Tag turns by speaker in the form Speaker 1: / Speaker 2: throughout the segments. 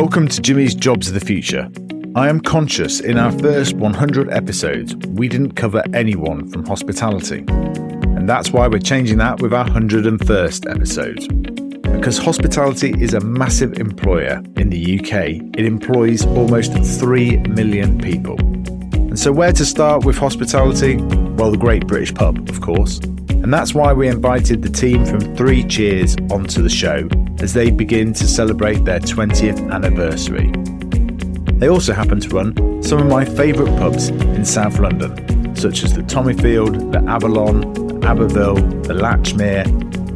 Speaker 1: Welcome to Jimmy's Jobs of the Future. I am conscious in our first 100 episodes, we didn't cover anyone from hospitality. And that's why we're changing that with our 101st episode. Because hospitality is a massive employer in the UK, it employs almost 3 million people. And so, where to start with hospitality? Well, the Great British Pub, of course. And that's why we invited the team from Three Cheers onto the show as they begin to celebrate their 20th anniversary. They also happen to run some of my favourite pubs in South London, such as the Tommyfield, the Avalon, the Abbeville, the Latchmere,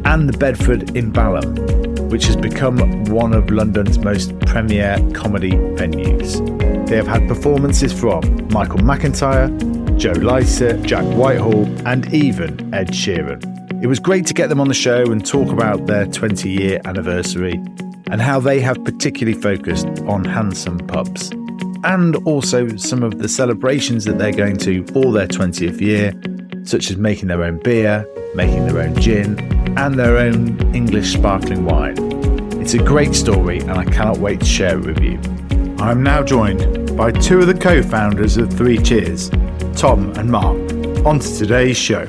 Speaker 1: and the Bedford in Balham, which has become one of London's most premier comedy venues. They have had performances from Michael McIntyre, Joe Lycett, Jack Whitehall, and even Ed Sheeran. It was great to get them on the show and talk about their 20 year anniversary and how they have particularly focused on handsome pubs. And also some of the celebrations that they're going to for their 20th year, such as making their own beer, making their own gin, and their own English sparkling wine. It's a great story, and I cannot wait to share it with you. I'm now joined by two of the co founders of Three Cheers, Tom and Mark, on to today's show.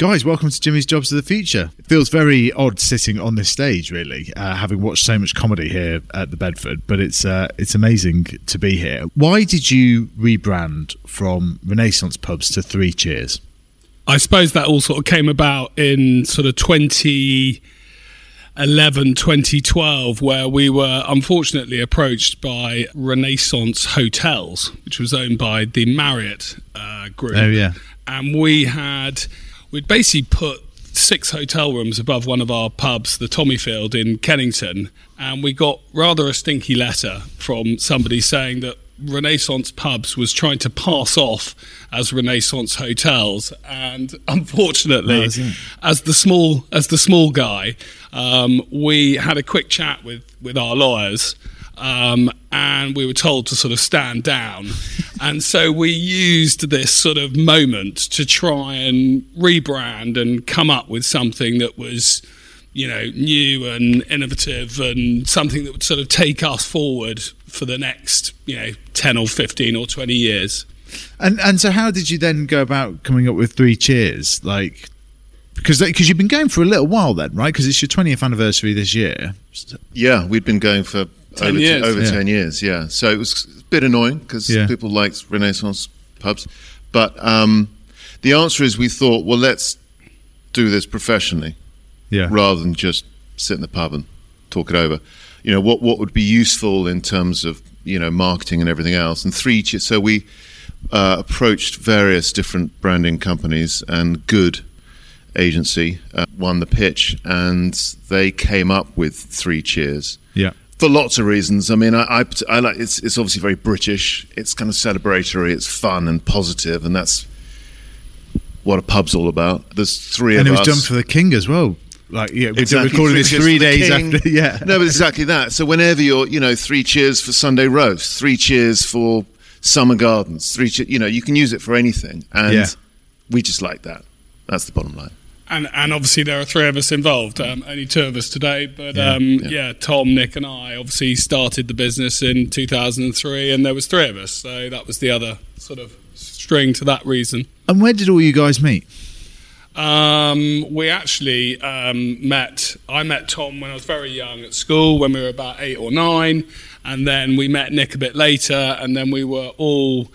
Speaker 1: Guys, welcome to Jimmy's Jobs of the Future. It feels very odd sitting on this stage, really, uh, having watched so much comedy here at the Bedford. But it's uh, it's amazing to be here. Why did you rebrand from Renaissance pubs to Three Cheers?
Speaker 2: I suppose that all sort of came about in sort of 2011, 2012, where we were unfortunately approached by Renaissance Hotels, which was owned by the Marriott uh, group.
Speaker 1: Oh, yeah.
Speaker 2: And we had we'd basically put six hotel rooms above one of our pubs, the Tommyfield in Kennington, and we got rather a stinky letter from somebody saying that Renaissance pubs was trying to pass off as Renaissance hotels, and unfortunately, as the small as the small guy, um, we had a quick chat with with our lawyers. Um, and we were told to sort of stand down. and so we used this sort of moment to try and rebrand and come up with something that was, you know, new and innovative and something that would sort of take us forward for the next, you know, 10 or 15 or 20 years.
Speaker 1: And and so, how did you then go about coming up with Three Cheers? Like, because because you've been going for a little while then, right? Because it's your 20th anniversary this year.
Speaker 3: Yeah, we'd been going for
Speaker 2: 10
Speaker 3: over,
Speaker 2: years.
Speaker 3: over
Speaker 1: Yeah.
Speaker 3: 10 years, yeah. So it was a bit annoying because
Speaker 1: Yeah.
Speaker 3: people liked Renaissance pubs. But um, the answer is we thought, well, let's do this professionally
Speaker 1: Yeah.
Speaker 3: rather than just sit in the pub and talk it over. You know, what, what would be useful in terms of, you know, marketing and everything else. And three, so we uh, approached various different branding companies and good agency uh, won the pitch and they came up with three cheers
Speaker 1: Yeah.
Speaker 3: For lots of reasons. I mean, I, I, I like it's it's obviously very British. It's kind of celebratory. It's fun and positive, and that's what a pub's all about. There's three
Speaker 1: And it was
Speaker 3: us.
Speaker 1: done for the king as well. Like, yeah, we're
Speaker 3: Exactly,
Speaker 1: recording this three days
Speaker 3: king.
Speaker 1: after. Yeah.
Speaker 3: No, but exactly that. So whenever you're, you know, three cheers for Sunday roast, three cheers for summer gardens, three, che- you know, you can use it for anything, and
Speaker 1: Yeah.
Speaker 3: we just like that. That's the bottom line.
Speaker 2: And, and obviously there are three of us involved. Um, only two of us today, but
Speaker 1: Yeah,
Speaker 2: um, yeah. Tom, Nick, and I obviously started the business in 2003, and there was three of us, so that was the other sort of string to that reason.
Speaker 1: And where did all you guys meet?
Speaker 2: Um, we actually um, met. I met Tom when I was very young at school, when we were about eight or nine, and then we met Nick a bit later, and then we were all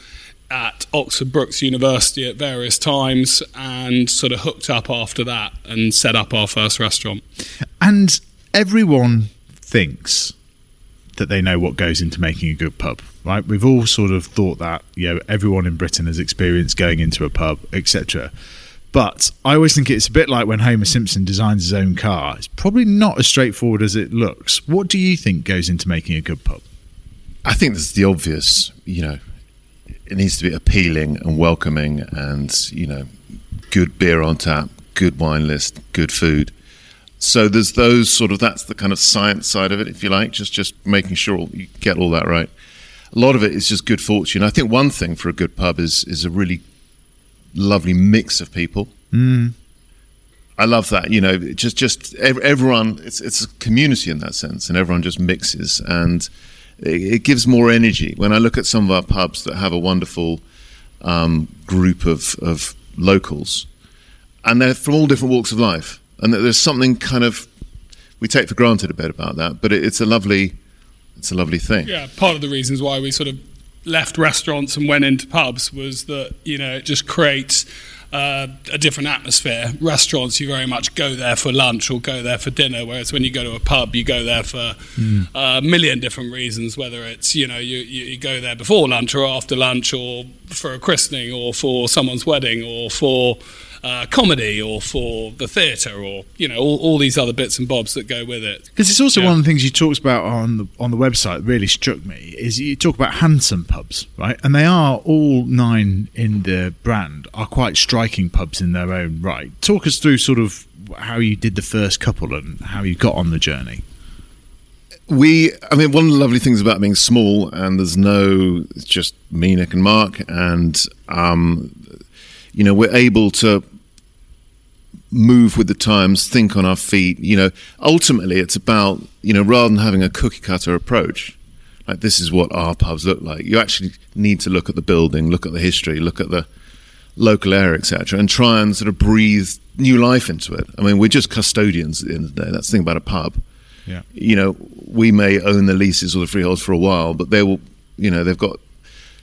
Speaker 2: at Oxford Brookes University at various times, and sort of hooked up after that, and set up our first restaurant.
Speaker 1: And everyone thinks that they know what goes into making a good pub, right? We've all sort of thought that, you know, everyone in Britain has experienced going into a pub, etc. But I always think it's a bit like when Homer Simpson designs his own car. It's probably not as straightforward as it looks. What do you think goes into making a good pub?
Speaker 3: I think that's the obvious. You know, it needs to be appealing and welcoming, and you know, good beer on tap, good wine list, good food. So there's those sort of that's the kind of science side of it, if you like, just just making sure you get all that right. A lot of it is just good fortune. I think one thing for a good pub is is a really lovely mix of people. Mm. I love that. You know, just just everyone. It's it's a community in that sense, and everyone just mixes, and it, gives more energy. When I look at some of our pubs that have a wonderful um, group of of locals, and they're from all different walks of life, and there's something kind of we take for granted a bit about that, but it, it's a lovely it's a lovely thing.
Speaker 2: Yeah, part of the reasons why we sort of left restaurants and went into pubs was that you know it just creates uh, a different atmosphere. Restaurants, you very much go there for lunch or go there for dinner, whereas when you go to a pub, you go there for mm. a million different reasons. Whether it's you know you, you go there before lunch or after lunch, or for a christening, or for someone's wedding, or for uh, comedy or for the theatre or you know all, all, these other bits and bobs that go with it.
Speaker 1: Because it's also yeah. one of the things you talked about on the on the website that really struck me is you talk about handsome pubs, right? And they are all nine in the brand are quite striking pubs in their own right. Talk us through sort of how you did the first couple and how you got on the journey.
Speaker 3: We, I mean, one of the lovely things about being small and there's no, it's just me, Nick, and Mark, and um, you know, we're able to move with the times, think on our feet. You know, ultimately, it's about you know rather than having a cookie cutter approach, like this is what our pubs look like. You actually need to look at the building, look at the history, look at the local area, etc., and try and sort of breathe new life into it. I mean, we're just custodians at the end of the day. That's the thing about a pub.
Speaker 1: Yeah.
Speaker 3: You know, we may own the leases or the freeholds for a while, but they will, you know, they've got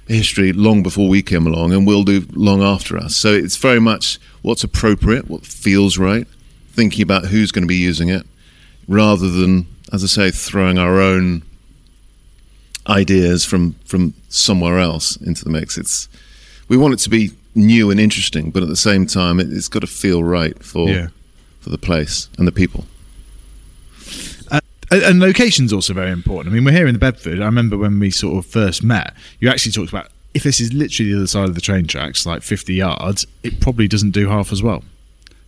Speaker 3: history long before we came along and will do long after us. So it's very much what's appropriate, what feels right, thinking about who's going to be using it, rather than, as I say, throwing our own ideas from from somewhere else into the mix. It's we want it to be new and interesting, but at the same time, it, has got to feel right for yeah. for the place and the people uh,
Speaker 1: and location's also very important. I mean, we're here in the Bedford. I remember when we sort of first met, you actually talked about if this is literally the other side of the train tracks, like 50 yards, it probably doesn't do half as well.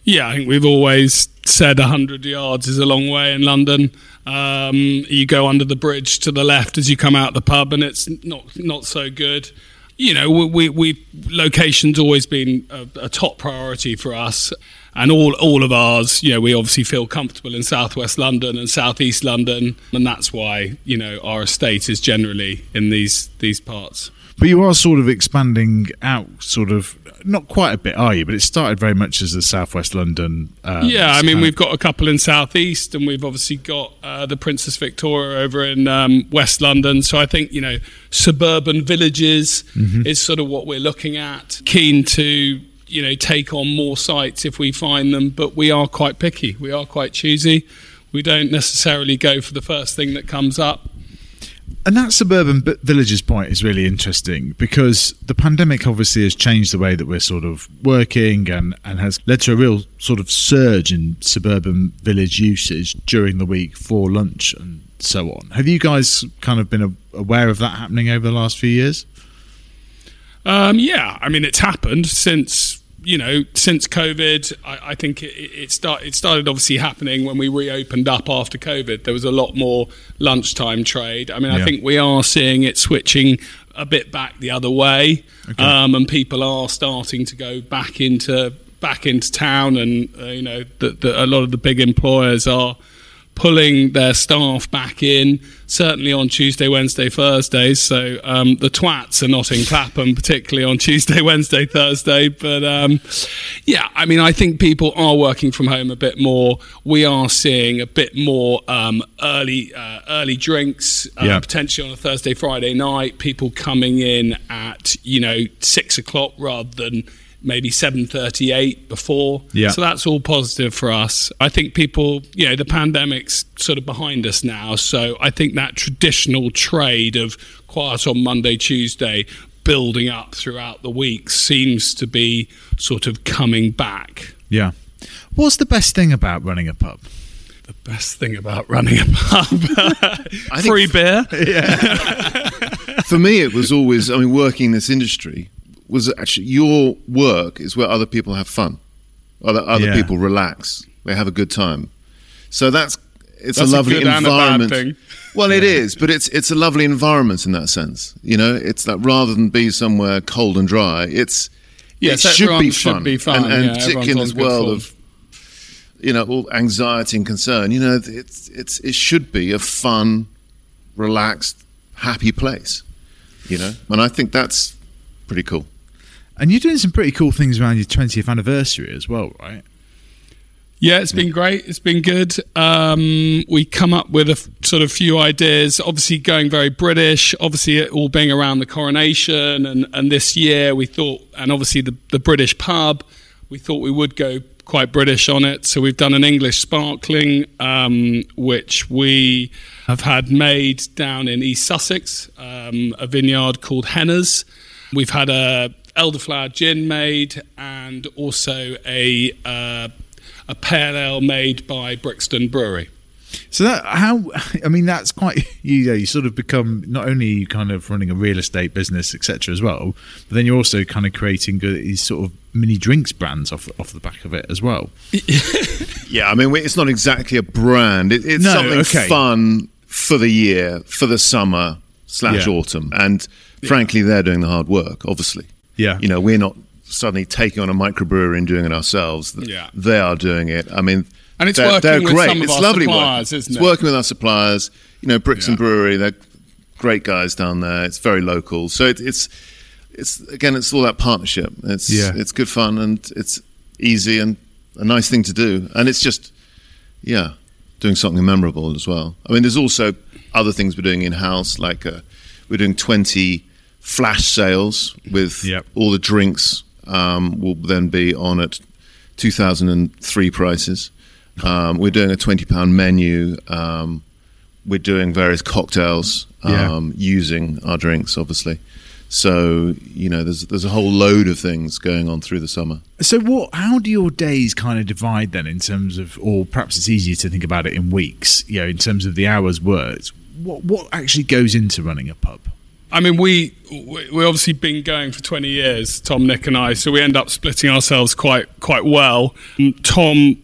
Speaker 2: Yeah, I think we've always said 100 yards is a long way in London. Um, you go under the bridge to the left as you come out the pub, and it's not not so good. You know, we, we location's always been a, a top priority for us and all all of ours, you know, we obviously feel comfortable in southwest London and southeast London, and that's why you know our estate is generally in these these parts.
Speaker 1: But you are sort of expanding out, sort of not quite a bit, are you? But it started very much as a southwest London.
Speaker 2: Um, yeah, I mean, we've got a couple in southeast, and we've obviously got uh, the Princess Victoria over in um, West London. So I think you know, suburban villages mm-hmm. is sort of what we're looking at. Keen to you know take on more sites if we find them, but we are quite picky. We are quite choosy. We don't necessarily go for the first thing that comes up.
Speaker 1: And that suburban villages point is really interesting because the pandemic obviously has changed the way that we're sort of working and, and has led to a real sort of surge in suburban village usage during the week for lunch and so on. Have you guys kind of been aware of that happening over the last few years?
Speaker 2: Um, yeah, I mean, it's happened since you know, since COVID, I, I think it, it, start, it started obviously happening when we reopened up after COVID. There was a lot more lunchtime trade. I mean, yeah. I think we are seeing it switching a bit back the other way, okay. um, and people are starting to go back into back into town, and uh, you know, that a lot of the big employers are pulling their staff back in, certainly on Tuesday, Wednesday, Thursdays. So um, the twats are not in Clapham, particularly on Tuesday, Wednesday, Thursday. But um, yeah, I mean, I think people are working from home a bit more. We are seeing a bit more um, early uh, early drinks, uh, yeah. potentially on a Thursday, Friday night. People coming in at you know six o'clock rather than maybe 738 before.
Speaker 1: Yeah.
Speaker 2: So that's all positive for us. I think people, you know, the pandemic's sort of behind us now. So I think that traditional trade of quiet on Monday, Tuesday, building up throughout the week seems to be sort of coming back.
Speaker 1: Yeah. What's the best thing about running a pub?
Speaker 2: The best thing about running a pub, free beer.
Speaker 3: Yeah. For me, it was always. I mean, working in this industry, was actually your work is where other people have fun, other other yeah. people relax, they have a good time. So that's it's
Speaker 2: that's
Speaker 3: a lovely
Speaker 2: a
Speaker 3: environment. Well, yeah. it is, but it's it's a lovely environment in that sense. You know, it's that rather than be somewhere cold and dry, it's
Speaker 2: yes,
Speaker 3: it should be,
Speaker 2: should be fun,
Speaker 3: and, and yeah, particularly in this world of you know, all anxiety and concern. You know, it's it's it should be a fun, relaxed, happy place. You know, and I think that's pretty cool.
Speaker 1: And you're doing some pretty cool things around your 20th anniversary as well, right?
Speaker 2: Yeah, it's been great. It's been good. Um, we come up with a f- sort of few ideas. Obviously, going very British. Obviously, it all being around the coronation, and, and this year we thought, and obviously the the British pub, we thought we would go quite British on it. So we've done an English sparkling, um, which we have had made down in East Sussex, um, a vineyard called Henners. We've had a elderflower gin made, and also a uh, a pale ale made by Brixton Brewery.
Speaker 1: So that how I mean that's quite you know you sort of become not only you kind of running a real estate business etc as well, but then you're also kind of creating good these sort of mini drinks brands off off the back of it as well.
Speaker 3: Yeah, I mean, it's not exactly a brand. It, it's
Speaker 1: No,
Speaker 3: something
Speaker 1: okay.
Speaker 3: fun for the year, for the summer slash
Speaker 1: Yeah.
Speaker 3: autumn, and frankly, they're doing the hard work. Obviously,
Speaker 1: Yeah.
Speaker 3: You know, we're not suddenly taking on a microbrewery and doing it ourselves.
Speaker 2: Yeah.
Speaker 3: they are doing it. I mean,
Speaker 2: And it's
Speaker 3: they're,
Speaker 2: working
Speaker 3: they're
Speaker 2: with
Speaker 3: great.
Speaker 2: some of
Speaker 3: it's
Speaker 2: our
Speaker 3: lovely
Speaker 2: suppliers,
Speaker 3: work.
Speaker 2: isn't
Speaker 3: it's
Speaker 2: it?
Speaker 3: working with our suppliers. You know, Brixton
Speaker 2: Yeah.
Speaker 3: Brewery, they're great guys down there. It's very local, so it, it's it's again, it's all that partnership. It's
Speaker 1: Yeah.
Speaker 3: it's good fun and it's easy and a nice thing to do, and it's just yeah, doing something memorable as well. I mean, there's also other things we're doing in house, like uh, we're doing 20 flash sales with
Speaker 1: Yep.
Speaker 3: all the drinks um, will then be on at 2003 prices. Um, we're doing a 20 pound menu. Um, we're doing various cocktails
Speaker 1: Yeah.
Speaker 3: um, using our drinks, obviously. So you know, there's there's a whole load of things going on through the summer.
Speaker 1: So what? How do your days kind of divide then in terms of, or perhaps it's easier to think about it in weeks? You know, in terms of the hours worked. What what actually goes into running a pub?
Speaker 2: I mean, we we obviously been going for twenty years, Tom, Nick, and I. So we end up splitting ourselves quite quite well. Um, Tom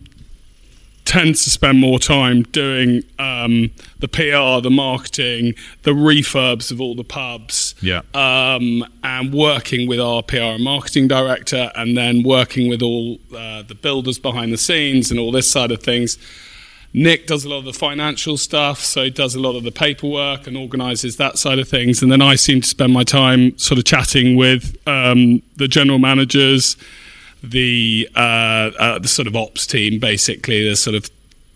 Speaker 2: tends to spend more time doing um, the PR, the marketing, the refurbs of all the pubs,
Speaker 1: Yeah.
Speaker 2: um, and working with our PR and marketing director, and then working with all uh, the builders behind the scenes and all this side of things. Nick does a lot of the financial stuff, so he does a lot of the paperwork and organises that side of things. And then I seem to spend my time sort of chatting with um, the general managers, the uh, uh, the sort of ops team. Basically, there's sort of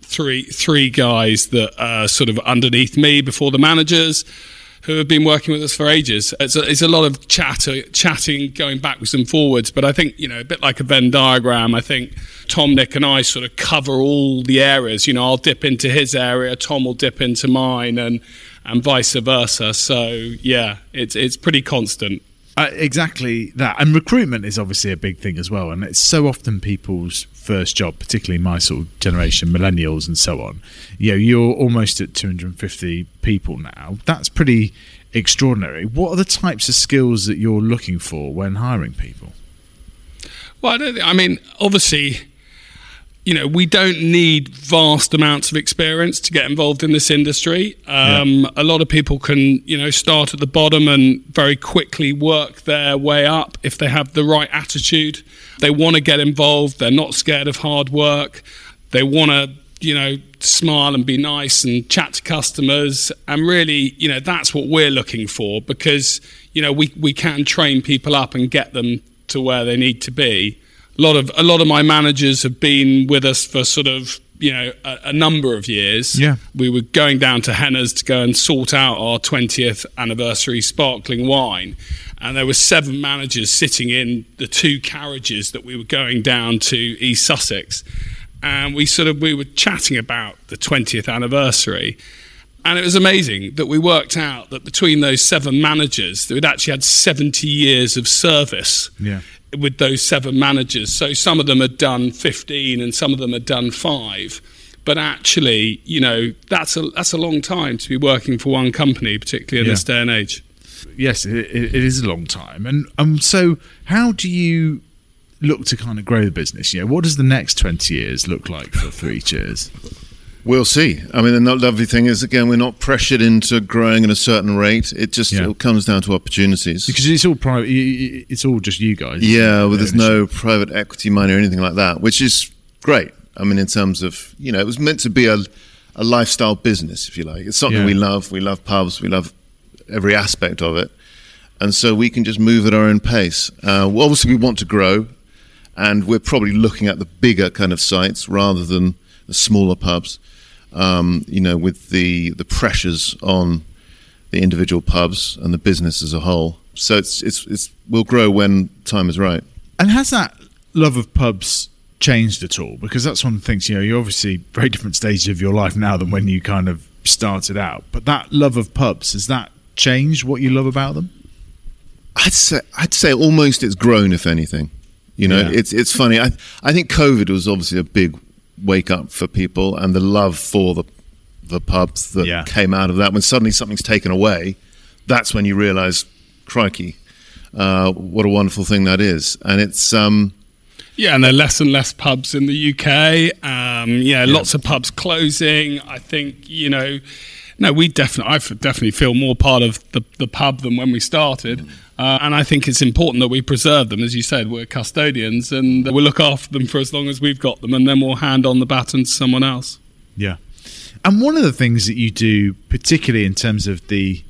Speaker 2: three three guys that are sort of underneath me before the managers who have been working with us for ages. It's a, it's a lot of chatter, chatting, going backwards and forwards. But I think, you know, a bit like a Venn diagram, I think Tom, Nick, and I sort of cover all the areas. You know, I'll dip into his area, Tom will dip into mine, and, and vice versa. So, yeah, it's, it's pretty constant.
Speaker 1: Uh, exactly that. And recruitment is obviously a big thing as well. And it's so often people's first job, particularly my sort of generation, millennials and so on. You know, you're almost at 250 people now. That's pretty extraordinary. What are the types of skills that you're looking for when hiring people?
Speaker 2: Well, I I mean, obviously, you know, we don't need vast amounts of experience to get involved in this industry. Um, A lot of people can, you know, start at the bottom and very quickly work their way up if they have the right attitude. They want to get involved. They're not scared of hard work. They want to, you know, smile and be nice and chat to customers. And really, you know, that's what we're looking for because, you know, we, we can train people up and get them to where they need to be. A lot of a lot of my managers have been with us for sort of you know a, a number of years.
Speaker 1: Yeah.
Speaker 2: we were going down to Henners to go and sort out our 20th anniversary sparkling wine, and there were seven managers sitting in the two carriages that we were going down to East Sussex, and we sort of we were chatting about the 20th anniversary. And it was amazing that we worked out that between those seven managers, that we'd actually had 70 years of service
Speaker 1: Yeah.
Speaker 2: With those seven managers. So some of them had done 15 and some of them had done five. But actually, you know, that's a, that's a long time to be working for one company, particularly in
Speaker 1: Yeah.
Speaker 2: this day and age.
Speaker 1: Yes, it, it is a long time. And um, so how do you look to kind of grow the business? You know, what does the next 20 years look like for Three Cheers?
Speaker 3: We'll see. I mean, the lovely thing is, again, we're not pressured into growing at a certain rate. It just
Speaker 1: Yeah.
Speaker 3: it comes down to opportunities.
Speaker 1: Because it's all private, it's all just you guys.
Speaker 3: yeah, well, there's no private equity money or anything like that, which is great. I mean, in terms of you know, it was meant to be a a lifestyle business, if you like. It's something
Speaker 1: Yeah.
Speaker 3: we love. We love pubs. We love every aspect of it, and so we can just move at our own pace. Uh, well, obviously, we want to grow, and we're probably looking at the bigger kind of sites rather than the smaller pubs. Um, you know, with the the pressures on the individual pubs and the business as a whole. So it's it's it's will grow when time is right.
Speaker 1: And has that love of pubs changed at all? Because that's one of the things, you know, you're obviously very different stages of your life now than when you kind of started out. But that love of pubs, has that changed what you love about them?
Speaker 3: I'd say I'd say almost it's grown, if anything. You know,
Speaker 1: Yeah.
Speaker 3: it's it's funny. I I think COVID was obviously a big wake up for people, and the love for the the pubs that
Speaker 1: Yeah.
Speaker 3: came out of that. When suddenly something's taken away, that's when you realise, crikey, uh, what a wonderful thing that is. And it's um,
Speaker 2: Yeah, and there are less and less pubs in the UK. Um, yeah, lots of pubs closing. I think you know. No, we definitely, I definitely feel more part of the, the pub than when we started, uh, and I think it's important that we preserve them. As you said, we're custodians, and we'll look after them for as long as we've got them, and then we'll hand on the baton to someone else.
Speaker 1: Yeah. And one of the things that you do, particularly in terms of the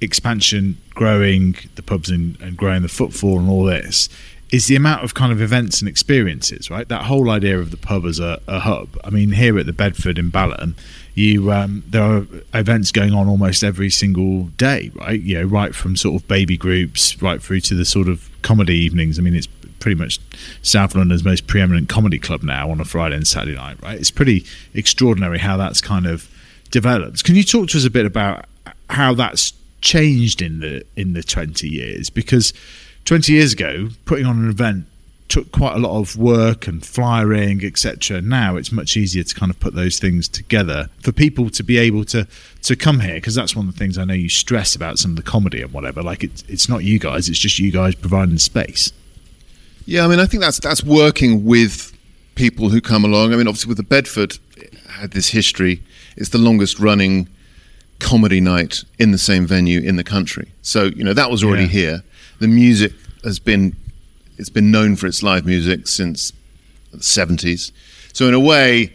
Speaker 1: expansion, growing the pubs and, and growing the footfall and all this, is the amount of kind of events and experiences, right? That whole idea of the pub as a, a hub. I mean, here at the Bedford in Balham, you um, there are events going on almost every single day, right? You know, right from sort of baby groups right through to the sort of comedy evenings. I mean, it's pretty much South London's most preeminent comedy club now on a Friday and Saturday night, right? It's pretty extraordinary how that's kind of developed. Can you talk to us a bit about how that's changed in the in the 20 years? Because 20 years ago, putting on an event took quite a lot of work and flyering, etc. Now it's much easier to kind of put those things together for people to be able to to come here because that's one of the things I know you stress about some of the comedy and whatever. Like it's it's not you guys, it's just you guys providing space.
Speaker 3: Yeah, I mean, I think that's that's working with people who come along. I mean, obviously, with the Bedford, had this history. It's the longest running comedy night in the same venue in the country. So you know that was already
Speaker 1: Yeah.
Speaker 3: here. The music has been it's been known for its live music since the seventies. So in a way,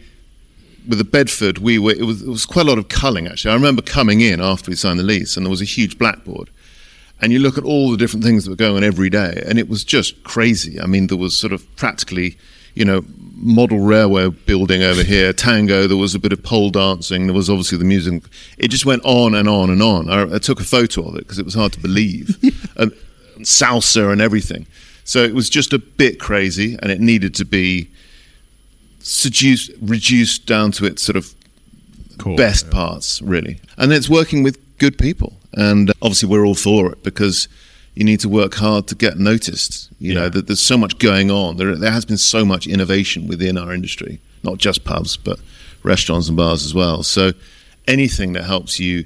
Speaker 3: with the Bedford, we were it was it was quite a lot of culling actually. I remember coming in after we signed the lease, and there was a huge blackboard and you look at all the different things that were going on every day, and it was just crazy. I mean, there was sort of practically, you know, model railway building over here, tango. There was a bit of pole dancing. There was obviously the music. It just went on and on and on. I, I took a photo of it because it was hard to believe, and, and salsa and everything. So it was just a bit crazy, and it needed to be seduced, reduced down to its sort of
Speaker 1: Cool.
Speaker 3: best parts, really. And it's working with good people. And uh, obviously, we're all for it because you need to work hard to get noticed. You
Speaker 1: Yeah.
Speaker 3: know, that there's so much going on. There, there has been so much innovation within our industry, not just pubs, but restaurants and bars as well. So anything that helps you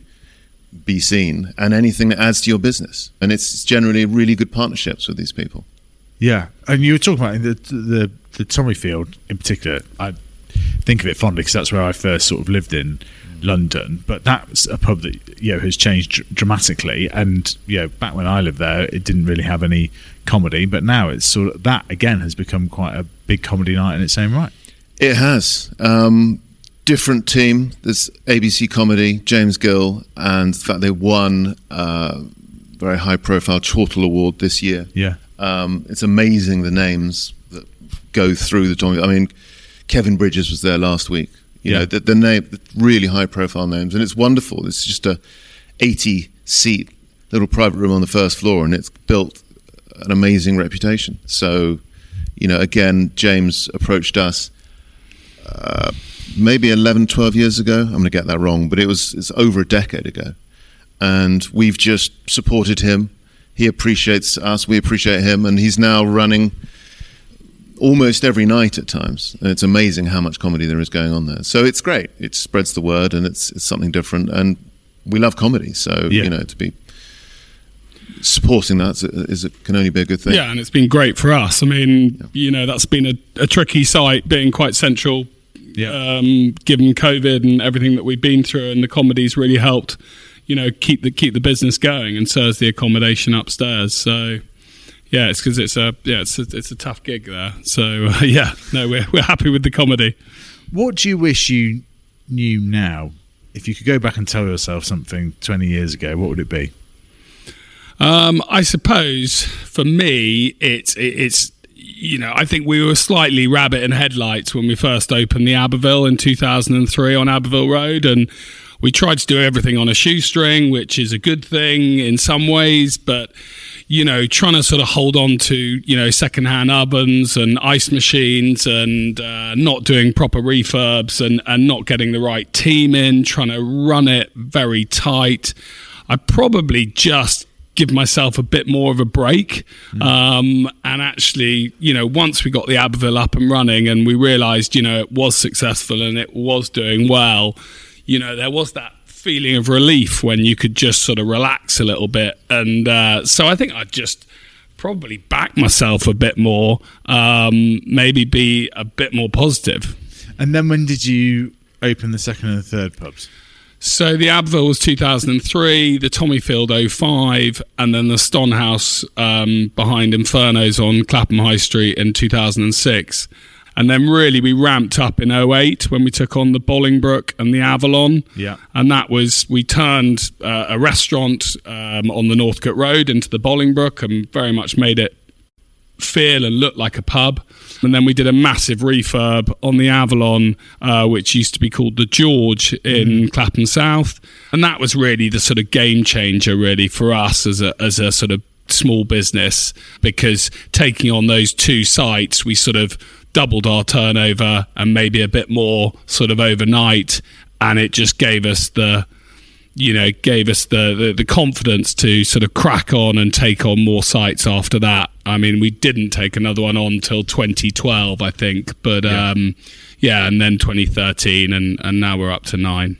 Speaker 3: be seen and anything that adds to your business. And it's generally really good partnerships with these people.
Speaker 1: Yeah, and you were talking about the the the Tommyfield in particular. I think of it fondly because that's where I first sort of lived in London. But that's a pub that you know has changed dr- dramatically. And you know, back when I lived there, it didn't really have any comedy. But now it's sort of that again has become quite a big comedy night in its own right.
Speaker 3: It has. Um, different team. There's ABC Comedy, James Gill, and in fact they won a very high profile Chortle Award this year.
Speaker 1: Yeah,
Speaker 3: Um, it's amazing the names that go through the Tommy. I mean, Kevin Bridges was there last week. You
Speaker 1: Yeah.
Speaker 3: know, the, the name, the really high profile names, and it's wonderful. It's just a 80 seat little private room on the first floor, and it's built an amazing reputation. So, you know, again, James approached us uh, maybe 11, 12 years ago. I'm going to get that wrong, but it was it's over a decade ago, and we've just supported him. He appreciates us, we appreciate him, and he's now running almost every night at times. And it's amazing how much comedy there is going on there. So it's great. It spreads the word, and it's it's something different. And we love comedy, so
Speaker 1: Yeah.
Speaker 3: you know to be supporting that is, is it can only be a good thing.
Speaker 2: Yeah, and it's been great for us. I mean, you know, that's been a, a tricky site, being quite central,
Speaker 1: Yeah.
Speaker 2: um, given COVID and everything that we've been through, and the comedy's really helped, you know, keep the keep the business going, and so has the accommodation upstairs. So, yeah, it's because it's a yeah, it's a, it's a tough gig there. So uh, yeah, no, we're we're happy with the comedy.
Speaker 1: What do you wish you knew now? If you could go back and tell yourself something 20 years ago, what would it be?
Speaker 2: Um, I suppose for me, it's it, it's you know I think we were slightly rabbit in headlights when we first opened the Abbeville in 2003 on Abbeville Road, and we tried to do everything on a shoestring, which is a good thing in some ways, but you know, trying to sort of hold on to, you know, secondhand ovens and ice machines and uh, not doing proper refurbs and, and not getting the right team in, trying to run it very tight. I probably just give myself a bit more of a break. Mm. Um, and actually, you know, once we got the Abbeville up and running and we realized, you know, it was successful and it was doing well, you know, there was that feeling of relief when you could just sort of relax a little bit. And uh, so I think I just probably back myself a bit more, um, maybe be a bit more positive.
Speaker 1: And then when did you open the second and the third pubs?
Speaker 2: So the Abbeville was 2003, the Tommyfield 05, and then the Stonhouse um, behind Infernos on Clapham High Street in 2006. And then really we ramped up in 08 when we took on the Bolingbroke and the Avalon.
Speaker 1: Yeah.
Speaker 2: And that was, we turned uh, a restaurant um, on the Northcote Road into the Bolingbroke and very much made it feel and look like a pub. And then we did a massive refurb on the Avalon, uh, which used to be called the George in mm. Clapham South. And that was really the sort of game changer, really, for us as a, as a sort of small business, because taking on those two sites, we sort of doubled our turnover and maybe a bit more sort of overnight. And it just gave us the, you know, gave us the, the, the, confidence to sort of crack on and take on more sites after that. I mean, we didn't take another one on till 2012, I think. But yeah, um, yeah and then 2013, and, and now we're up to nine.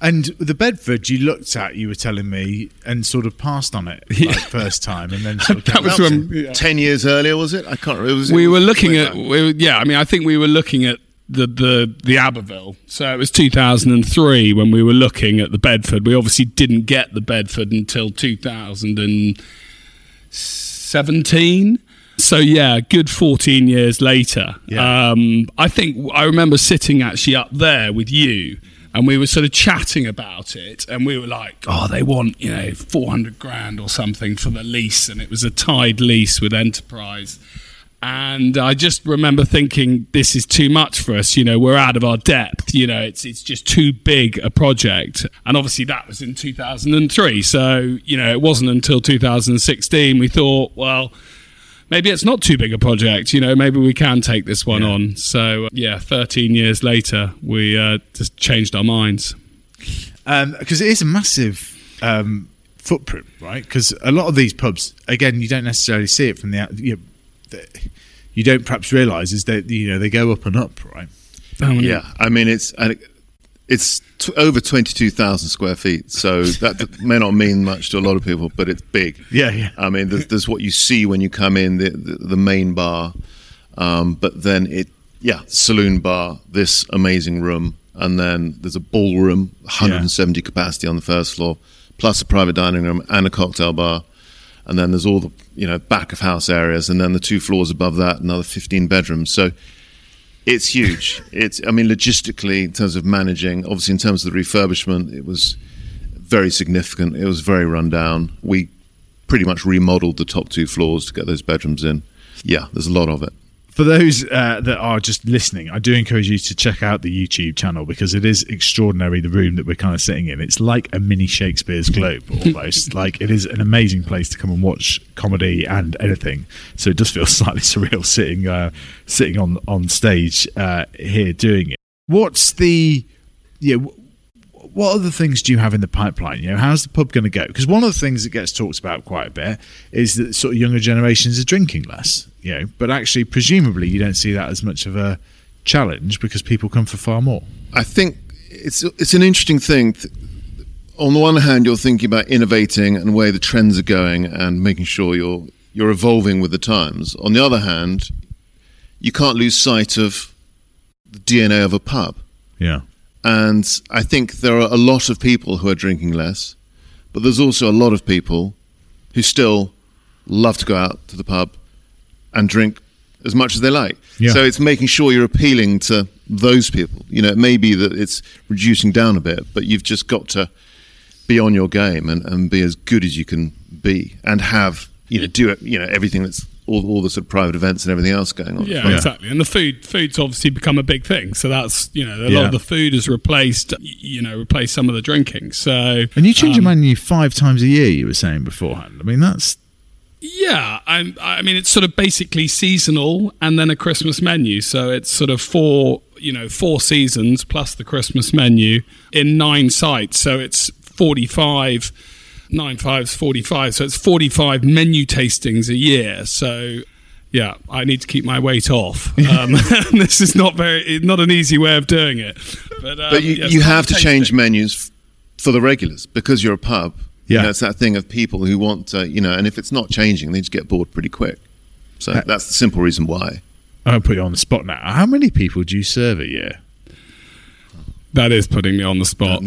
Speaker 1: And the Bedford you looked at, you were telling me, and sort of passed on it like, first time, and then sort of
Speaker 3: that was when, yeah. ten years earlier, was it? I can't. remember. Was,
Speaker 2: we were looking at, we yeah. I mean, I think we were looking at the the the Abbeville. So it was 2003 when we were looking at the Bedford. We obviously didn't get the Bedford until 2017. So yeah, good 14 years later. Yeah. Um, I think I remember sitting actually up there with you and we were sort of chatting about it and we were like oh they want you know 400 grand or something for the lease and it was a tied lease with enterprise. And I just remember thinking this is too much for us you know we're out of our depth you know it's it's just too big a project. And obviously that was in 2003 so you know it wasn't until 2016 we thought well maybe it's not too big a project. You know, maybe we can take this one yeah. on. So, uh, yeah, 13 years later, we uh, just changed our minds.
Speaker 1: Because um, it is a massive um, footprint, right? Because a lot of these pubs, again, you don't necessarily see it from the you, know, you don't perhaps realise is that you know they go up and up, right?
Speaker 3: Oh, yeah, I mean it's it's t- over 22,000 square feet, so that may not mean much to a lot of people, but it's big.
Speaker 1: Yeah, yeah. I
Speaker 3: mean, there's, there's what you see when you come in, the, the, the main bar, um, but then it, yeah, saloon bar, this amazing room, and then there's a ballroom, 170 yeah. capacity on the first floor, plus a private dining room and a cocktail bar. And then there's all the, you know, back of house areas, and then the two floors above that, another 15 bedrooms. So it's huge. It's, I mean, logistically, in terms of managing, obviously, in terms of the refurbishment, it was very significant. It was very run down. We pretty much remodeled the top two floors to get those bedrooms in. Yeah, there's a lot of it
Speaker 1: for those uh, that are just listening, I do encourage you to check out the YouTube channel because it is extraordinary. The room that we're kind of sitting in, it's like a mini Shakespeare's Globe almost. like it is an amazing place to come and watch comedy and anything. So it does feel slightly surreal sitting uh, sitting on on stage uh, here doing it. What's the yeah? what other things do you have in the pipeline? You know, how's the pub going to go? Because one of the things that gets talked about quite a bit is that sort of younger generations are drinking less. You know, but actually, presumably, you don't see that as much of a challenge because people come for far more.
Speaker 3: I think it's it's an interesting thing. On the one hand, you're thinking about innovating and where the trends are going and making sure you're you're evolving with the times. On the other hand, you can't lose sight of the DNA of a pub.
Speaker 1: Yeah.
Speaker 3: And I think there are a lot of people who are drinking less, but there's also a lot of people who still love to go out to the pub and drink as much as they like.
Speaker 1: Yeah.
Speaker 3: So it's making sure you're appealing to those people. You know, it may be that it's reducing down a bit, but you've just got to be on your game and, and be as good as you can be and have, you know, do it, you know, everything that's all, all the sort of private events and everything else going on.
Speaker 2: Yeah,
Speaker 1: Yeah.
Speaker 2: exactly. And the food food's obviously become a big thing. So that's you know a lot of the food has replaced you know replaced some of the drinking. So
Speaker 1: And you change
Speaker 2: um,
Speaker 1: your menu five times a year. You were saying beforehand. I mean, that's
Speaker 2: Yeah, I, I mean it's sort of basically seasonal and then a Christmas menu. So it's sort of four, you know, four seasons plus the Christmas menu in nine sites. So it's forty-five, nine fives, forty-five. So it's forty-five menu tastings a year. So yeah, I need to keep my weight off. Um, this is not very, not an easy way of doing it. But, um,
Speaker 3: But you,
Speaker 2: yeah,
Speaker 3: you have to
Speaker 2: tasting.
Speaker 3: change menus f- for the regulars because you're a pub. You
Speaker 1: Yeah.
Speaker 3: know, it's that thing of people who want to, you know, and if it's not changing, they just get bored pretty quick. So
Speaker 1: Uh,
Speaker 3: that's the simple reason why.
Speaker 1: I'll put you on the spot now. How many people do you serve a year?
Speaker 2: That is putting me on the spot.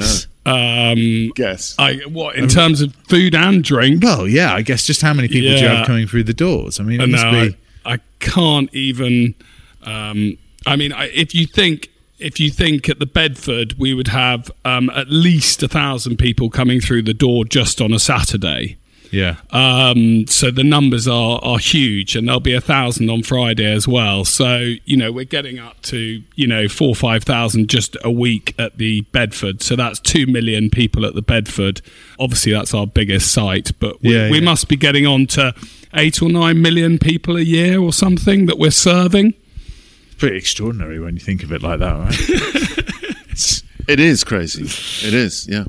Speaker 2: Um,
Speaker 3: Guess.
Speaker 2: I what in terms of food and drink?
Speaker 1: Well, yeah, I guess just how many people do you have coming through the doors? I mean, it must
Speaker 2: no,
Speaker 1: be.
Speaker 2: I, I can't even. Um, I mean, I, if you think if you think at the Bedford we would have um, at least a thousand people coming through the door just on a Saturday.
Speaker 1: Yeah.
Speaker 2: Um, so the numbers are, are huge, and there'll be a thousand on Friday as well. So you know we're getting up to you know four or five thousand just a week at the Bedford. So that's two million people at the Bedford. Obviously, that's our biggest site, but we,
Speaker 1: Yeah,
Speaker 2: we must be getting on to eight or nine million people a year or something that we're serving.
Speaker 1: Pretty extraordinary when you think of it like that, right? It's-
Speaker 3: crazy. It is, yeah.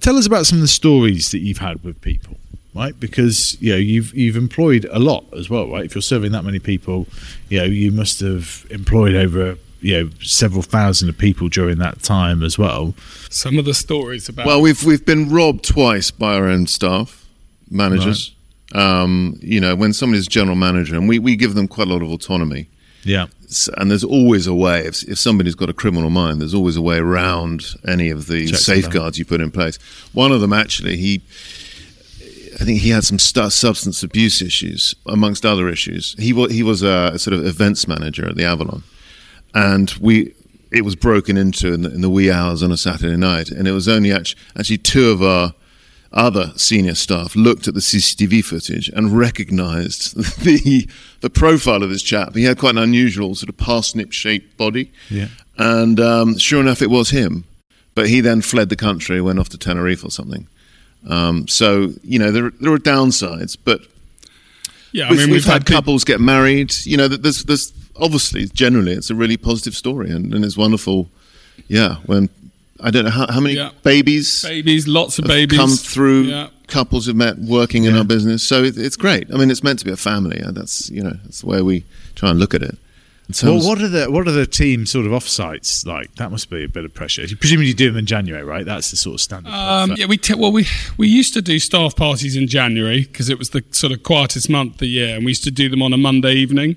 Speaker 1: Tell us about some of the stories that you've had with people, right? Because you know you've you've employed a lot as well, right? If you're serving that many people, you know you must have employed over you know several thousand of people during that time as well.
Speaker 2: Some of the stories about
Speaker 3: Well, we've we've been robbed twice by our own staff, managers. Um, you know, when somebody's general manager, and we, we give them quite a lot of autonomy.
Speaker 1: Yeah,
Speaker 3: S- And there's always a way. If, if somebody's got a criminal mind, there's always a way around any of the
Speaker 1: Checks
Speaker 3: safeguards you put in place. One of them, actually, he, I think he had some stu- substance abuse issues, amongst other issues. He was he was a, sort of events manager at the Avalon, and we it was broken into in the, in the wee hours on a Saturday night, and it was only actually, actually two of our other senior staff looked at the CCTV footage and recognised the the profile of this chap. He had quite an unusual sort of parsnip shaped body,
Speaker 1: Yeah.
Speaker 3: and um, sure enough, it was him. But he then fled the country, went off to Tenerife or something. Um, so you know there there are downsides, but
Speaker 2: yeah, I
Speaker 3: we've, we've, had,
Speaker 2: peop-
Speaker 3: couples get married. You know, there's, there's obviously generally it's a really positive story, and, and it's wonderful. Yeah, when I don't know how, how many
Speaker 2: Yeah.
Speaker 3: babies
Speaker 2: babies, lots of babies
Speaker 3: come through.
Speaker 2: Yeah.
Speaker 3: Couples have met working in our business, so it, it's great. I mean, it's meant to be a family, and that's you know that's the way we try and look at it. In
Speaker 1: Well, what are the what are the team sort of offsites like? That must be a bit of pressure. You Presumably you do them in January, right? That's the sort of standard.
Speaker 2: Um, yeah, we t- well we we used to do staff parties in January because it was the sort of quietest month of the year, and we used to do them on a Monday evening,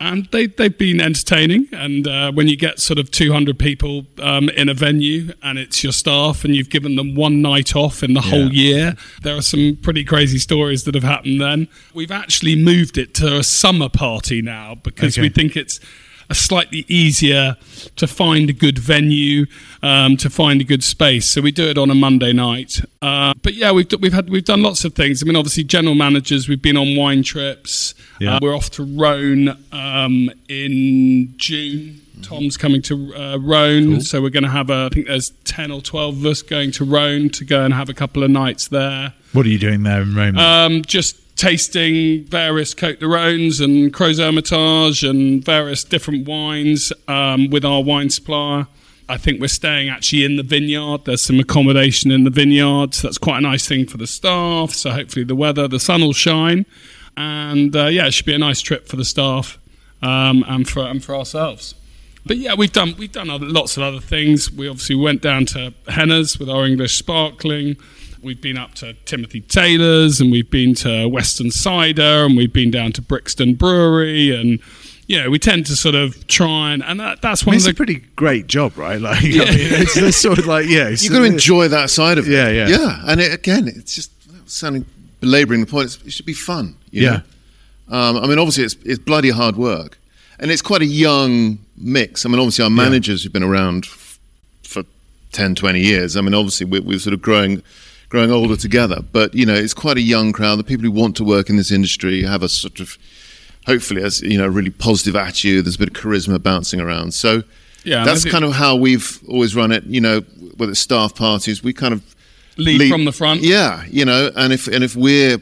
Speaker 2: and they they've been entertaining. And uh, when you get sort of two hundred people um, in a venue, and it's your staff, and you've given them one night off in the whole year, there are some pretty crazy stories that have happened. Then we've actually moved it to a summer party now because we think it's a slightly easier to find a good venue, um, to find a good space. So we do it on a Monday night. Uh, but yeah, we've we've had we've done lots of things. I mean, obviously, general managers. We've been on wine trips.
Speaker 1: Yeah.
Speaker 2: Uh, we're off to Rhone um, in June. Tom's coming to uh, Rhone, so we're going to have a. I think there's ten or twelve of us going to Rhone to go and have a couple of nights there.
Speaker 1: what are you doing there in Rome?
Speaker 2: Um, just tasting various Côtes du Rhônes and Crozes Hermitage and various different wines um, with our wine supplier. I think we're staying actually in the vineyard. There's some accommodation in the vineyard. So that's quite a nice thing for the staff. So hopefully the weather, the sun will shine. And uh, yeah, it should be a nice trip for the staff um, and, for, and for ourselves. But yeah, we've done we've done other, lots of other things. We obviously went down to Henners with our English sparkling. We've been up to Timothy Taylor's, and we've been to Westons Cider, and we've been down to Brixton Brewery, and you know we tend to sort of try and and that, that's
Speaker 1: I
Speaker 2: one
Speaker 1: mean,
Speaker 2: of
Speaker 1: it's
Speaker 2: the
Speaker 1: a pretty great job, right? Like, I mean, it's, it's sort of like, yeah,
Speaker 3: You've got to enjoy that side of it.
Speaker 1: Yeah, yeah.
Speaker 3: yeah. And it, again, it's just sounding belabouring the point. It should be fun. you
Speaker 1: Yeah.
Speaker 3: know? Um, I mean, obviously, it's, it's bloody hard work. And it's quite a young mix. I mean, obviously, our managers who've been around f- for 10, 20 years. I mean, obviously, we're, we're sort of growing growing older together. But, you know, it's quite a young crowd. The people who want to work in this industry have a sort of, hopefully, as you know, a really positive attitude. There's a bit of charisma bouncing around. So
Speaker 2: Yeah,
Speaker 3: that's kind of how we've always run it. You know, whether it's staff parties, we kind of
Speaker 2: Lead from the front.
Speaker 3: Yeah, you know, and if and if we're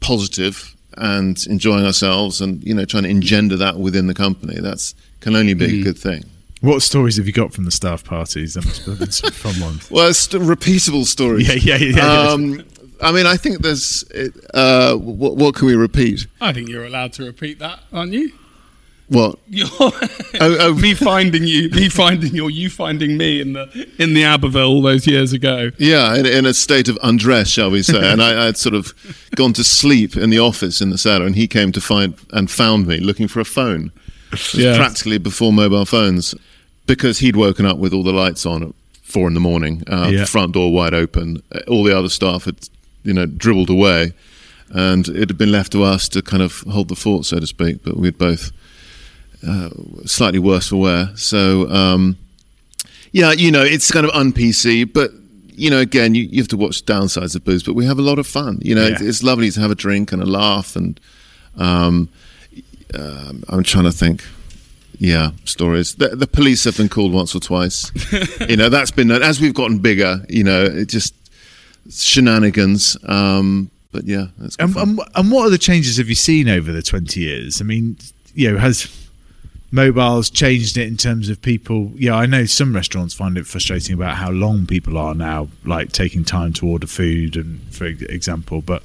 Speaker 3: positive and enjoying ourselves, and you know, trying to engender that within the company, that's can only be
Speaker 2: Mm.
Speaker 3: a good thing.
Speaker 1: What stories have you got from the staff parties? There must have been some fun ones.
Speaker 3: Well, it's st- repeatable stories.
Speaker 1: Yeah, yeah, yeah, yeah.
Speaker 3: Um, I mean, I think there's. Uh, what, what can we repeat?
Speaker 2: I think you're allowed to repeat that, aren't you?
Speaker 3: What?
Speaker 2: You're
Speaker 3: oh.
Speaker 2: me finding you, me finding you, or you finding me in the in the Abbeville all those years ago.
Speaker 3: Yeah, in, in a state of undress, shall we say? and I, I'd sort of gone to sleep in the office in the cellar, and he came to find and found me looking for a phone. It was
Speaker 2: Yeah.
Speaker 3: practically before mobile phones, because he'd woken up with all the lights on at four in the morning, uh,
Speaker 1: Yeah.
Speaker 3: front door wide open. Uh, All the other staff had, you know, dribbled away, and it had been left to us to kind of hold the fort, so to speak. But we'd both uh, slightly worse for wear. So, um, yeah, you know, it's kind of un PC, but you know, again, you, you have to watch downsides of booze. But we have a lot of fun. You know,
Speaker 1: Yeah.
Speaker 3: it's, it's lovely to have a drink and a laugh, and um, um, I'm trying to think. Yeah, stories. The, the police have been called once or twice. you know, that's been as we've gotten bigger. You know, it just shenanigans. Um, but yeah, that's good
Speaker 1: And, and, and what other changes have you seen over the 20 years? I mean, you know, has mobiles changed it in terms of people? Yeah, I know some restaurants find it frustrating about how long people are now, like taking time to order food, and for example. But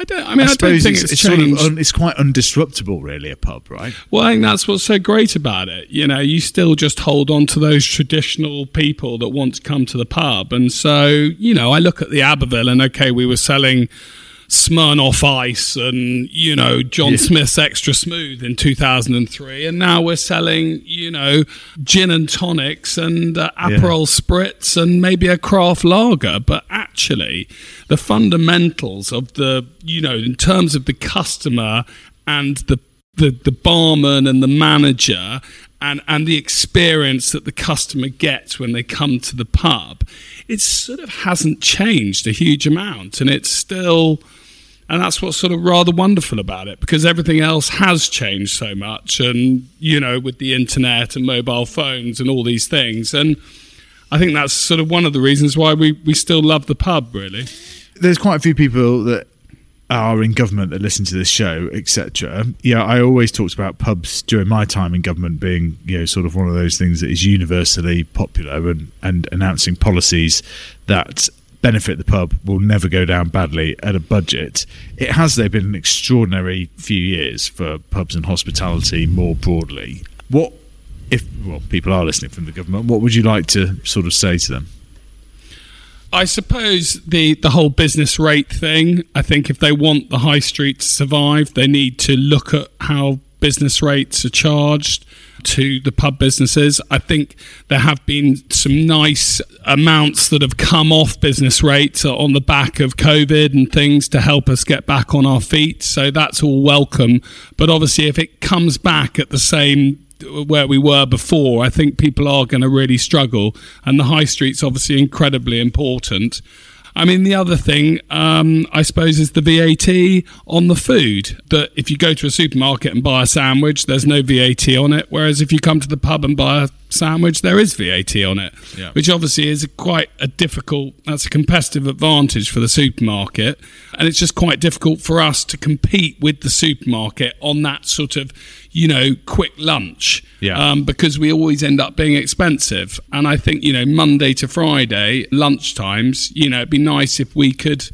Speaker 2: I don't. I mean, I, don't think
Speaker 1: it's,
Speaker 2: it's,
Speaker 1: it's sort
Speaker 2: changed.
Speaker 1: of un, it's quite undisruptable, really, a pub, right?
Speaker 2: Well, I think that's what's so great about it. You know, you still just hold on to those traditional people that want to come to the pub. And so, you know, I look at the Abbeville and okay, we were selling Smirnoff Ice and, you know, John Smith's Extra Smooth in 2003. And now we're selling, you know, gin and tonics and uh, Aperol Spritz and maybe a craft lager. But actually, the fundamentals of the, you know, in terms of the customer and the the, the barman and the manager and, and the experience that the customer gets when they come to the pub, it sort of hasn't changed a huge amount. And it's still, and that's what's sort of rather wonderful about it because everything else has changed so much. And, you know, with the internet and mobile phones and all these things. And I think that's sort of one of the reasons why we, we still love the pub, really.
Speaker 1: there's quite a few people that are in government that listen to this show, etc. Yeah, I always talked about pubs during my time in government being, you know, sort of one of those things that is universally popular and, and announcing policies that benefit the pub will never go down badly at a budget. It has though been an extraordinary few years for pubs and hospitality more broadly. What if well people are listening from the government, what would you like to sort of say to them?
Speaker 2: I suppose the, the whole business rate thing, I think if they want the high street to survive, they need to look at how business rates are charged to the pub businesses. I think there have been some nice amounts that have come off business rates on the back of COVID and things to help us get back on our feet. So that's all welcome. But obviously, if it comes back at the same where we were before, I think people are going to really struggle. And the high street's obviously incredibly important. I mean, the other thing, um, I suppose, is the VAT on the food. That if you go to a supermarket and buy a sandwich, there's no VAT on it. Whereas if you come to the pub and buy a sandwich, there is VAT on it,
Speaker 1: Yeah.
Speaker 2: which obviously is quite a difficult, that's a competitive advantage for the supermarket. And it's just quite difficult for us to compete with the supermarket on that sort of, you know, quick lunch
Speaker 1: Yeah.
Speaker 2: um, because we always end up being expensive. And I think, you know, Monday to Friday, lunch times, you know, it'd be nice if we could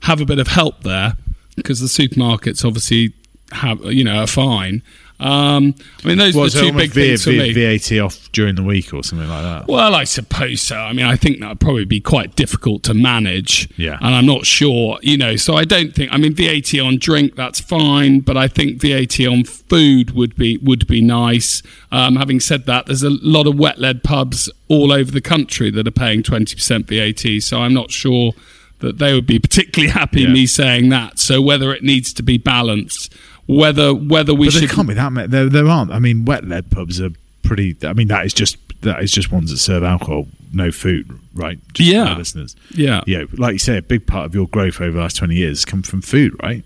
Speaker 2: have a bit of help there because the supermarkets obviously have, you know, are fine. Um, I mean, those
Speaker 1: Well,
Speaker 2: are
Speaker 1: so
Speaker 2: the two big things for me.
Speaker 1: VAT off during the week or something like that.
Speaker 2: Well, I suppose so. I mean, I think that would probably be quite difficult to manage.
Speaker 1: Yeah.
Speaker 2: And I'm not sure, you know, so I don't think I mean VAT on drink that's fine, but I think VAT on food would be would be nice. Um, having said that, there's a lot of wet led pubs all over the country that are paying 20% VAT, so I'm not sure that they would be particularly happy
Speaker 1: Yeah.
Speaker 2: me saying that. So whether it needs to be balanced, whether whether we
Speaker 1: But there can't be that many. There, there aren't. I mean, wet led pubs are pretty. I mean, that is just that is just ones that serve alcohol, no food, right? Just
Speaker 2: Yeah.
Speaker 1: listeners.
Speaker 2: yeah
Speaker 1: Yeah, like you say, a big part of your growth over the last twenty years come from food, right?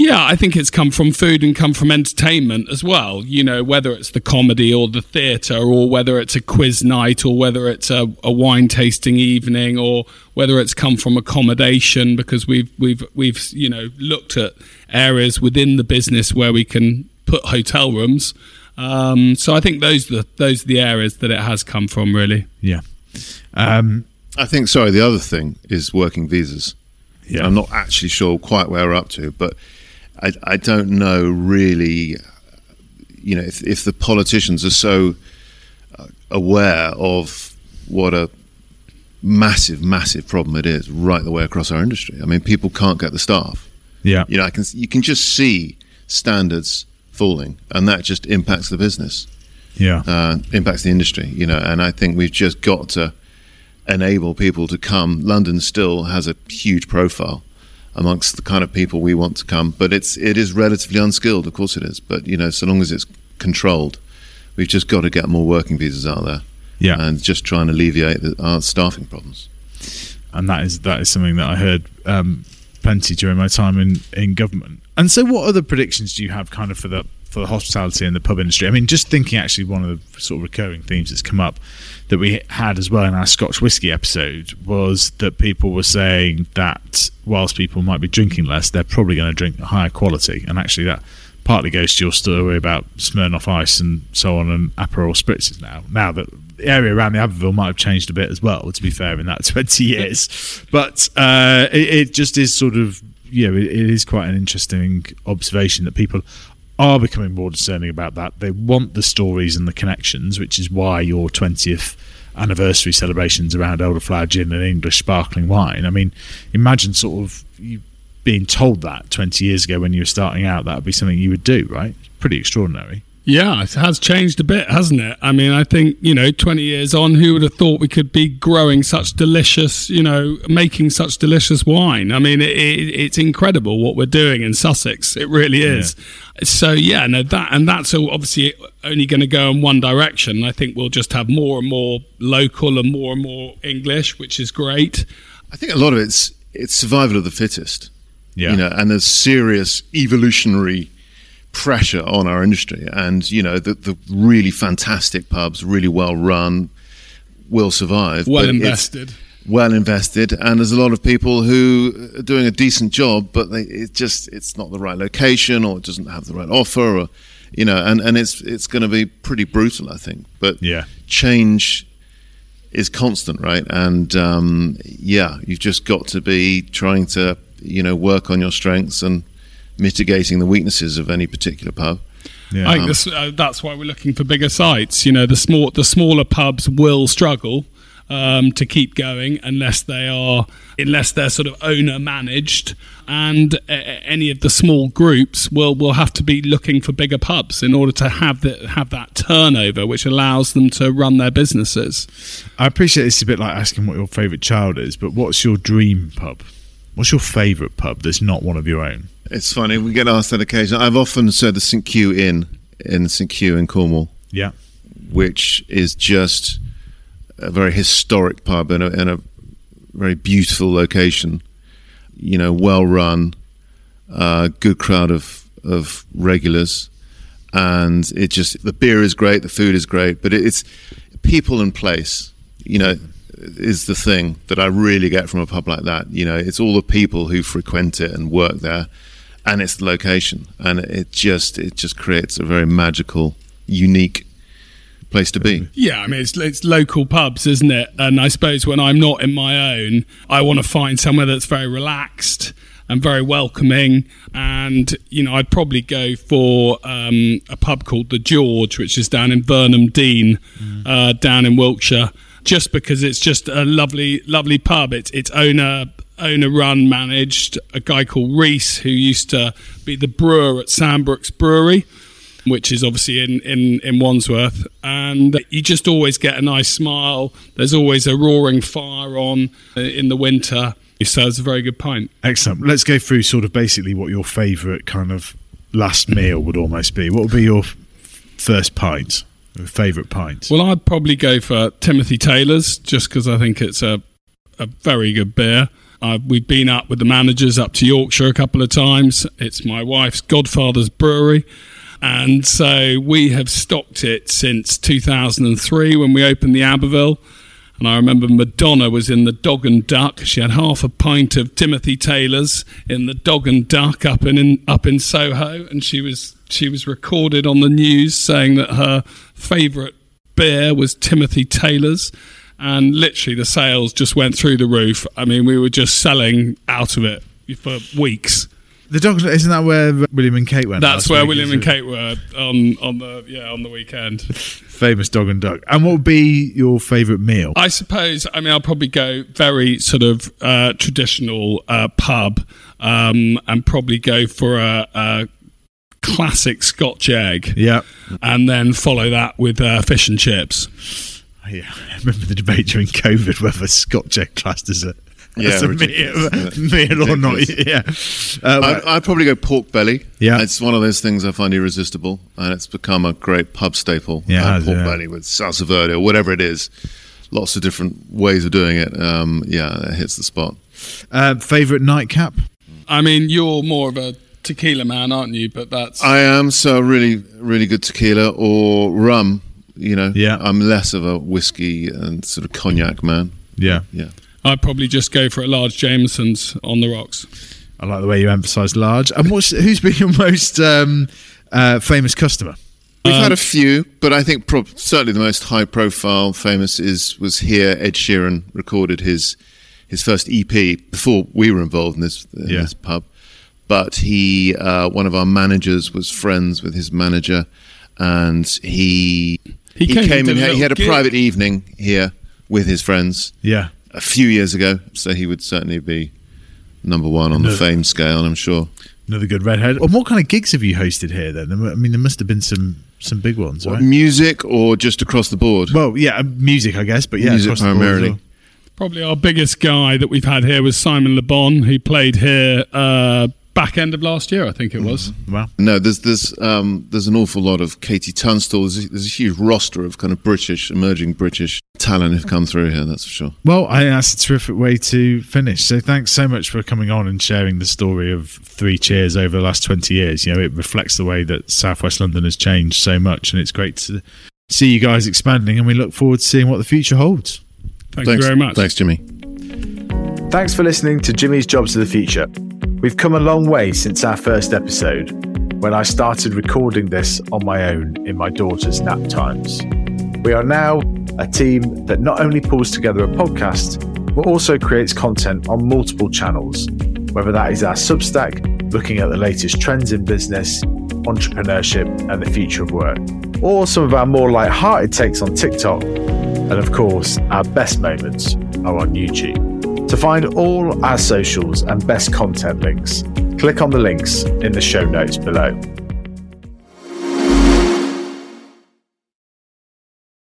Speaker 2: Yeah, I think it's come from food and come from entertainment as well. You know, whether it's the comedy or the theatre, or whether it's a quiz night, or whether it's a, a wine tasting evening, or whether it's come from accommodation because we've we've we've you know looked at areas within the business where we can put hotel rooms. Um, so I think those are the, those are the areas that it has come from, really.
Speaker 1: Yeah. Um,
Speaker 3: I think. Sorry, the other thing is working visas.
Speaker 1: yeah.
Speaker 3: I'm not actually sure quite where we're up to, but I, I don't know really. You know, if, if the politicians are so uh, aware of what a massive, massive problem it is right the way across our industry. I mean, people can't get the staff.
Speaker 1: yeah.
Speaker 3: You know, I can you can just see standards falling, and that just impacts the business,
Speaker 1: Yeah.
Speaker 3: uh, impacts the industry. You know, and I think we've just got to enable people to come. London still has a huge profile amongst the kind of people we want to come, but it's it is relatively unskilled. Of course, it is. But you know, so long as it's controlled, we've just got to get more working visas out there,
Speaker 1: Yeah.
Speaker 3: and just try and alleviate the, our staffing problems.
Speaker 1: and that is that is something that I heard um, plenty during my time in, in government. And so, what other predictions do you have, kind of for the for the hospitality and the pub industry? I mean, just thinking actually, one of the sort of recurring themes that's come up that we had as well in our Scotch whiskey episode was that people were saying that whilst people might be drinking less, they're probably going to drink higher quality, and actually that. Partly goes to your story about Smirnoff Ice and so on, and Aperol spritzes now. Now that the area around the Abbeville might have changed a bit as well, to be fair, in that 20 years. But uh, it, it just is sort of, it, it is quite an interesting observation that people are becoming more discerning about that. They want the stories and the connections, which is why your 20th anniversary celebrations around elderflower gin and English sparkling wine. I mean, imagine sort of you being told that 20 years ago when you were starting out, that would be something you would do, right? It's Pretty extraordinary.
Speaker 2: Yeah, it has changed a bit, hasn't it? I mean, I think, you know, 20 years on, who would have thought we could be growing such delicious, you know, making such delicious wine? I mean, it, it, it's incredible what we're doing in Sussex. It really is. So, yeah, no, that, and that's all obviously only going to go in one direction. I think we'll just have more and more local and more and more English, which is great.
Speaker 3: I think a lot of it's it's survival of the fittest.
Speaker 1: Yeah.
Speaker 3: You know, and there's serious evolutionary pressure on our industry. And, you know, the, the really fantastic pubs, really well run, will survive.
Speaker 2: Well invested.
Speaker 3: Well invested. And there's a lot of people who are doing a decent job, but they, it just, it's not the right location or it doesn't have the right offer or, you know, and, and it's, it's going to be pretty brutal, I think. But
Speaker 1: Yeah.
Speaker 3: change is constant, right? And um, yeah, you've just got to be trying to, you know, work on your strengths and mitigating the weaknesses of any particular pub.
Speaker 1: Yeah.
Speaker 2: I think this, uh, that's why we're looking for bigger sites. You know, the small, the smaller pubs will struggle um, to keep going unless they are, unless they're sort of owner managed, and uh, any of the small groups will will have to be looking for bigger pubs in order to have the, have that turnover, which allows them to run their businesses.
Speaker 1: I appreciate it's a bit like asking what your favourite child is, but what's your dream pub? What's your favourite pub that's not one of your own?
Speaker 3: It's funny we get asked that occasionally. I've often said the St Kew Inn in St Kew in Cornwall,
Speaker 1: Yeah.
Speaker 3: which is just a very historic pub and a, in a very beautiful location. You know, well run, uh, good crowd of of regulars, and it just the beer is great, the food is great, but it, it's people and place. You know, is the thing that I really get from a pub like that. You know, it's all the people who frequent it and work there, and it's the location, and it just it just creates a very magical, unique place to be.
Speaker 2: Yeah, I mean it's it's local pubs, isn't it? And I suppose when I'm not in my own, I want to find somewhere that's very relaxed and very welcoming. And you know, I'd probably go for um, a pub called the George, which is down in Burnham Dean, uh, down in Wiltshire, just because it's just a lovely, lovely pub. It's it's owner owner run managed. A guy called Reese who used to be the brewer at Sambrook's Brewery which is obviously in, in, in Wandsworth. And you just always get a nice smile. There's always a roaring fire on uh, in the winter. So it's a very good pint.
Speaker 1: Excellent. Let's go through sort of basically what your favourite kind of last meal would almost be. What would be your first pint? Favourite pint?
Speaker 2: Well, I'd probably go for Timothy Taylor's just because I think it's a a very good beer. We've been up with the managers up to Yorkshire a couple of times. It's my wife's godfather's brewery. And so we have stocked it since 2003 when we opened the Abbeville. And I remember Madonna was in the Dog and Duck. She had half a pint of Timothy Taylor's in the Dog and Duck up in, in up in Soho, and she was she was recorded on the news saying that her favourite beer was Timothy Taylor's and literally the sales just went through the roof. I mean, we were just selling out of it for weeks.
Speaker 1: The dog isn't that where William and Kate went?
Speaker 2: That's where
Speaker 1: week,
Speaker 2: William and? Kate were on on the yeah on the weekend.
Speaker 1: famous dog and duck. And what would be your favourite meal?
Speaker 2: I suppose. I mean, I'll probably go very sort of uh, traditional uh, pub, um, and probably go for a, a classic Scotch egg,
Speaker 1: Yeah,
Speaker 2: and then follow that with uh, fish and chips.
Speaker 1: Yeah. I remember the debate during COVID whether Scotch egg classed as a
Speaker 3: Yeah,
Speaker 1: as a
Speaker 3: ridiculous,
Speaker 1: meal, meal or not. Yeah, uh,
Speaker 3: I'd, I'd probably go pork belly.
Speaker 1: Yeah.
Speaker 3: it's one of those things I find irresistible, and it's become a great pub staple.
Speaker 1: Yeah,
Speaker 3: Uh, pork
Speaker 1: yeah.
Speaker 3: belly with salsa verde or whatever it is. Lots of different ways of doing it. Um, yeah, it hits the spot.
Speaker 1: uh, favourite nightcap.
Speaker 2: I mean, you're more of a tequila man, aren't you? But that's
Speaker 3: I am so really, really good tequila or rum. You know,
Speaker 1: Yeah.
Speaker 3: I'm less of a whiskey and sort of cognac man.
Speaker 1: Yeah,
Speaker 3: Yeah,
Speaker 2: I'd probably just go for a large Jameson's on the rocks.
Speaker 1: I like the way you emphasise large. And what's who's been your most um, uh, famous customer?
Speaker 3: we've
Speaker 1: Um,
Speaker 3: had a few, but I think prob certainly the most high-profile, famous is was here. Ed Sheeran recorded his his first EP before we were involved in this in
Speaker 1: Yeah.
Speaker 3: this pub. But he, uh, one of our managers, was friends with his manager, and he
Speaker 2: He came and did
Speaker 3: in. He had a
Speaker 2: gig.
Speaker 3: private evening here with his friends
Speaker 1: Yeah,
Speaker 3: a few years ago, so he would certainly be number one on the fame scale. I'm sure.
Speaker 1: another good redhead. And what kind of gigs have you hosted here? Then I mean, there must have been some some big ones, right?
Speaker 3: Music or just across the board?
Speaker 1: Well, yeah, uh, music, I guess, but yeah,
Speaker 3: Music
Speaker 1: across the board
Speaker 3: primarily.
Speaker 2: Probably our biggest guy that we've had here was Simon Le Bon. He played here uh, back end of last year, I think it was.
Speaker 1: Wow.
Speaker 3: No, there's there's um, there's an awful lot of KT Tunstall. There's a, there's a huge roster of kind of British, emerging British talent who've come through here. That's for sure.
Speaker 1: Well, I think that's a terrific way to finish. So thanks so much for coming on and sharing the story of Three Cheers over the last 20 years. You know, it reflects the way that Southwest London has changed so much, and it's great to see you guys expanding, and we look forward to seeing what the future holds.
Speaker 2: Thank
Speaker 3: Thanks
Speaker 2: you very much.
Speaker 3: Thanks, Jimmy.
Speaker 1: Thanks for listening to Jimmy's Jobs of the Future. We've come a long way since our first episode, when I started recording this on my own in my daughter's nap times. We are now a team that not only pulls together a podcast, but also creates content on multiple channels, whether that is our Substack, looking at the latest trends in business, entrepreneurship, and the future of work, or some of our more light-hearted takes on TikTok, and of course, our best moments are on YouTube. To find all our socials and best content links, click on the links in the show notes below.